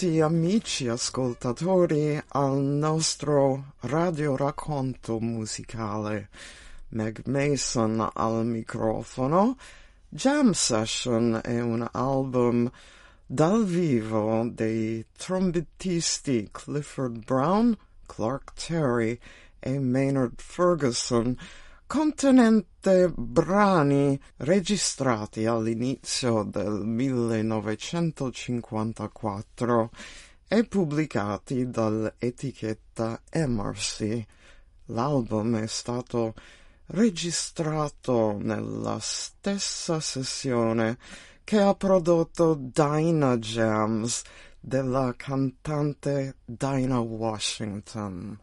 benvenuti amici ascoltatori al nostro radio racconto musicale. Meg Mason al microfono. Jam Session è un album dal vivo dei trombettisti Clifford Brown, Clark Terry e Maynard Ferguson contenente brani registrati all'inizio del 1954 e pubblicati dall'etichetta Emercy. L'album è stato registrato nella stessa sessione che ha prodotto Dinah Jams della cantante Dinah Washington.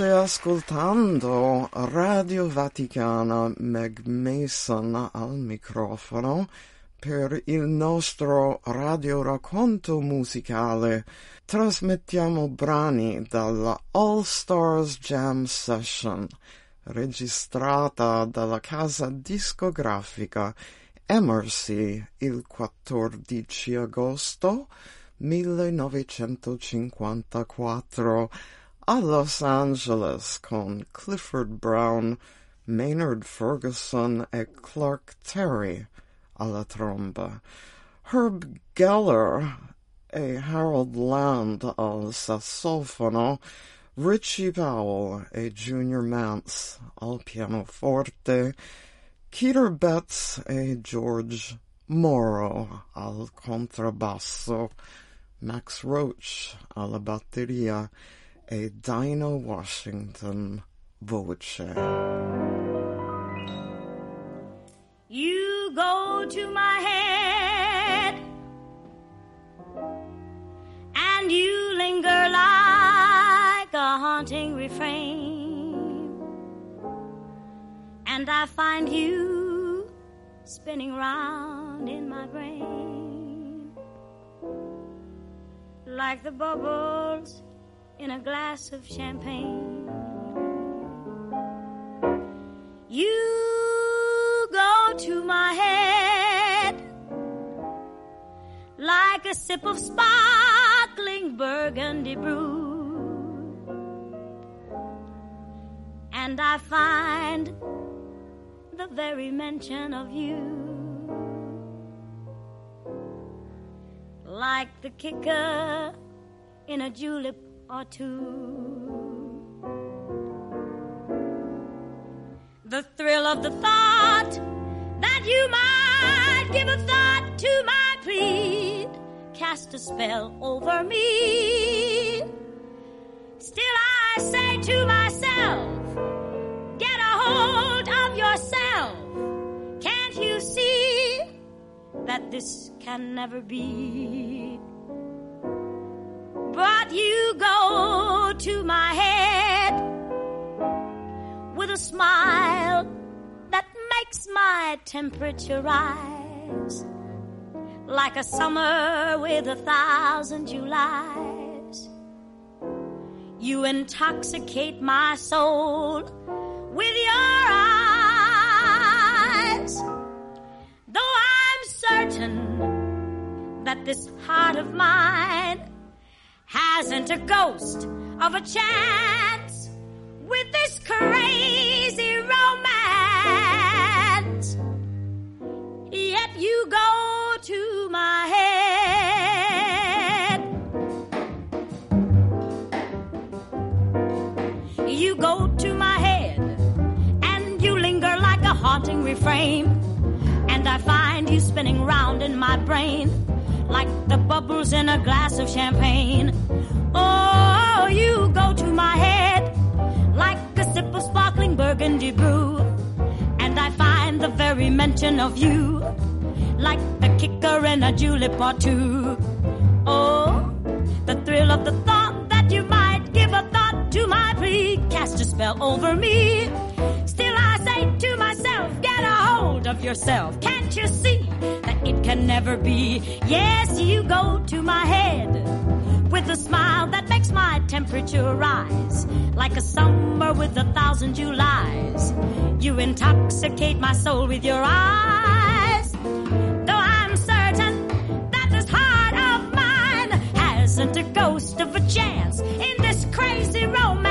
State ascoltando Radio Vaticana Meg Mason al microfono per il nostro radio racconto musicale. Trasmettiamo brani dalla All Stars Jam Session, registrata dalla casa discografica Emercy il 14 agosto 1954 a Los Angeles con Clifford Brown, Maynard Ferguson e Clark Terry alla tromba, Herb Geller e Harold Land al sassofono, Richie Powell e Junior Mance al pianoforte, Keter Betts e George Morrow al contrabbasso, Max Roach alla batteria e Dinah Washington voce. You go to my head and you linger like a haunting refrain, and I find you spinning round in my brain like the bubbles in a glass of champagne. You go to my head like a sip of sparkling burgundy brew. And I find the very mention of you like the kicker in a julep or two. The thrill of the thought that you might give a thought to my plea cast a spell over me. Still, I say to myself, get a hold of yourself. Can't you see that this can never be? You go to my head with a smile that makes my temperature rise like a summer with a thousand Julys. You intoxicate my soul with your eyes. Though I'm certain that this heart of mine hasn't a ghost of a chance with this crazy romance. Yet you go to my head. You go to my head and you linger like a haunting refrain. And I find you spinning round in my brain like the bubbles in a glass of champagne. Mention of you like the kicker in a julep or two. Oh, the thrill of the thought that you might give a thought to my plea cast a spell over me. Still, I say to myself, get a hold of yourself. Can't you see that it can never be? Yes, you go to my head with a smile that makes my temperature rise like a summer with a thousand Julys. You intoxicate my soul with your eyes. Though I'm certain that this heart of mine hasn't a ghost of a chance in this crazy romance.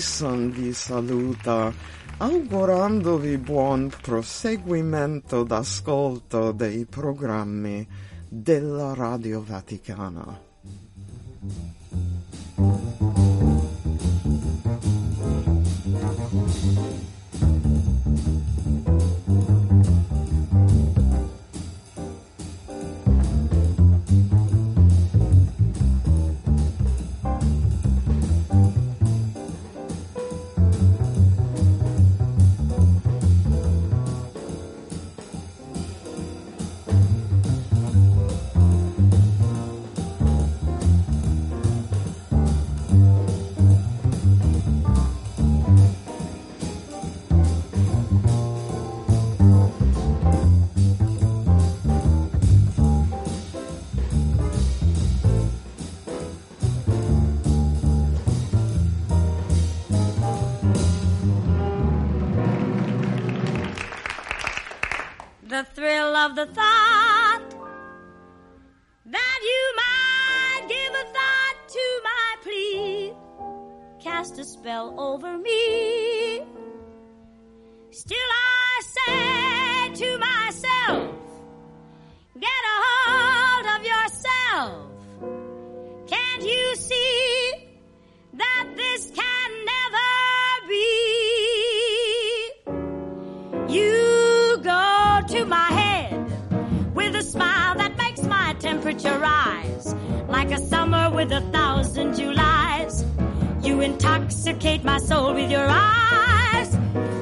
Mason vi saluta, augurandovi buon proseguimento d'ascolto dei programmi della Radio Vaticana. The thrill of the thought that you might give a thought to my plea cast a spell over me. Still I say to myself, get a hold of yourself. Can't you see that this can temperature rise like a summer with a thousand Julys. You intoxicate my soul with your eyes.